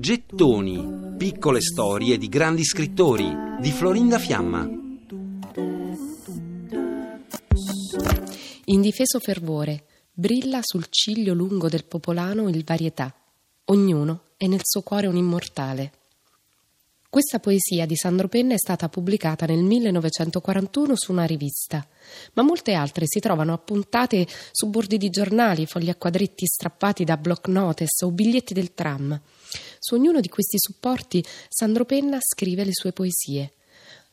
Gettoni, piccole storie di grandi scrittori di Florinda Fiamma. Indifeso fervore, brilla sul ciglio lungo del popolano il varietà. Ognuno è nel suo cuore un immortale. Questa poesia di Sandro Penna è stata pubblicata nel 1941 su una rivista, ma molte altre si trovano appuntate su bordi di giornali, fogli a quadretti strappati da block notice o biglietti del tram. Su ognuno di questi supporti Sandro Penna scrive le sue poesie.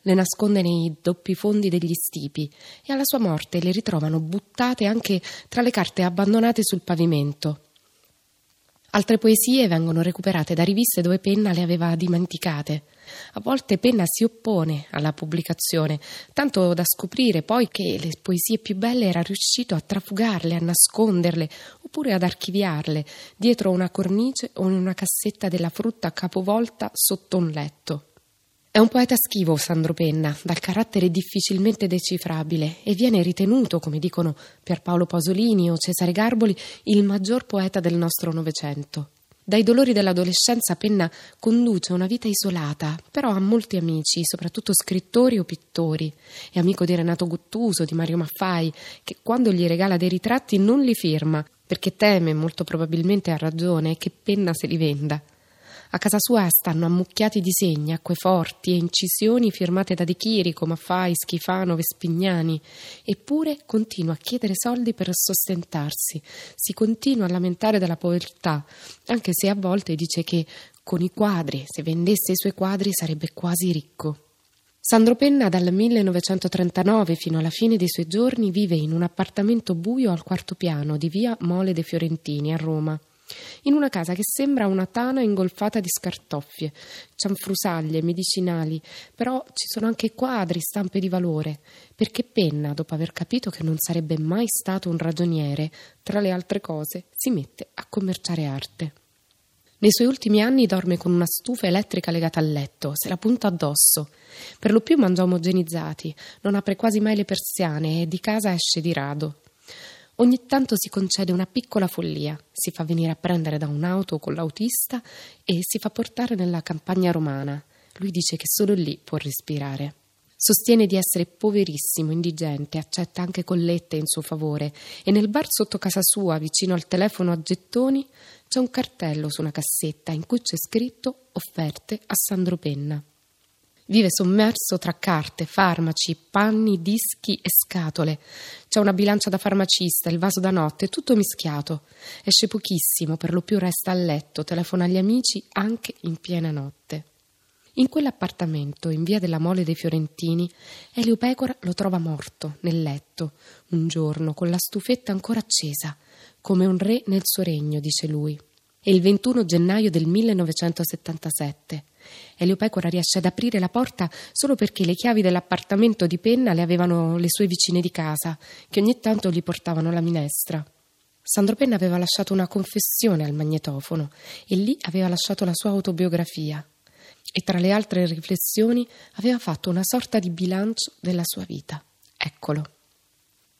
Le nasconde nei doppi fondi degli stipi e alla sua morte le ritrovano buttate anche tra le carte abbandonate sul pavimento. Altre poesie vengono recuperate da riviste dove Penna le aveva dimenticate. A volte Penna si oppone alla pubblicazione, tanto da scoprire poi che le poesie più belle era riuscito a trafugarle, a nasconderle oppure ad archiviarle dietro una cornice o in una cassetta della frutta capovolta sotto un letto. È un poeta schivo Sandro Penna, dal carattere difficilmente decifrabile e viene ritenuto, come dicono Pierpaolo Pasolini o Cesare Garboli, il maggior poeta del nostro Novecento. Dai dolori dell'adolescenza Penna conduce una vita isolata, però ha molti amici, soprattutto scrittori o pittori. È amico di Renato Guttuso, di Mario Maffai, che quando gli regala dei ritratti non li firma, perché teme, molto probabilmente ha ragione, che Penna se li venda. A casa sua stanno ammucchiati disegni, acqueforti e incisioni firmate da De Chirico, Maffai, Schifano, Vespignani. Eppure continua a chiedere soldi per sostentarsi. Si continua a lamentare della povertà, anche se a volte dice che con i quadri, se vendesse i suoi quadri, sarebbe quasi ricco. Sandro Penna dal 1939 fino alla fine dei suoi giorni vive in un appartamento buio al quarto piano di via Mole de Fiorentini a Roma in una casa che sembra una tana ingolfata di scartoffie, cianfrusaglie, medicinali, però ci sono anche quadri, stampe di valore, perché Penna, dopo aver capito che non sarebbe mai stato un ragioniere, tra le altre cose si mette a commerciare arte. Nei suoi ultimi anni dorme con una stufa elettrica legata al letto, se la punta addosso. Per lo più mangia omogenizzati, non apre quasi mai le persiane e di casa esce di rado. Ogni tanto si concede una piccola follia, si fa venire a prendere da un'auto con l'autista e si fa portare nella campagna romana. Lui dice che solo lì può respirare. Sostiene di essere poverissimo, indigente, accetta anche collette in suo favore e nel bar sotto casa sua, vicino al telefono a gettoni, c'è un cartello su una cassetta in cui c'è scritto offerte a Sandro Penna. Vive sommerso tra carte, farmaci, panni, dischi e scatole. C'è una bilancia da farmacista, il vaso da notte, tutto mischiato. Esce pochissimo, per lo più resta a letto, telefona agli amici anche in piena notte. In quell'appartamento, in via della Mole dei Fiorentini, Elio Pecora lo trova morto, nel letto, un giorno, con la stufetta ancora accesa, come un re nel suo regno, dice lui. È il 21 gennaio del 1977. Elio Pecora riesce ad aprire la porta solo perché le chiavi dell'appartamento di Penna le avevano le sue vicine di casa, che ogni tanto gli portavano la minestra. Sandro Penna aveva lasciato una confessione al magnetofono e lì aveva lasciato la sua autobiografia. E tra le altre riflessioni aveva fatto una sorta di bilancio della sua vita. Eccolo.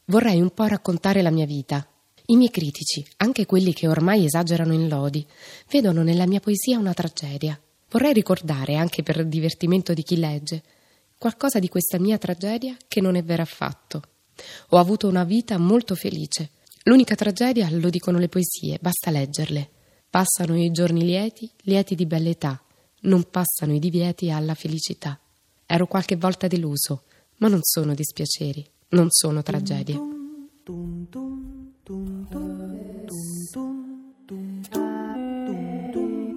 Vorrei un po' raccontare la mia vita, i miei critici, anche quelli che ormai esagerano in lodi, vedono nella mia poesia una tragedia. Vorrei ricordare, anche per divertimento di chi legge, qualcosa di questa mia tragedia che non è vera affatto. Ho avuto una vita molto felice. L'unica tragedia, lo dicono le poesie, basta leggerle. Passano i giorni lieti, lieti di bella età, non passano i divieti alla felicità. Ero qualche volta deluso, ma non sono dispiaceri, non sono tragedie.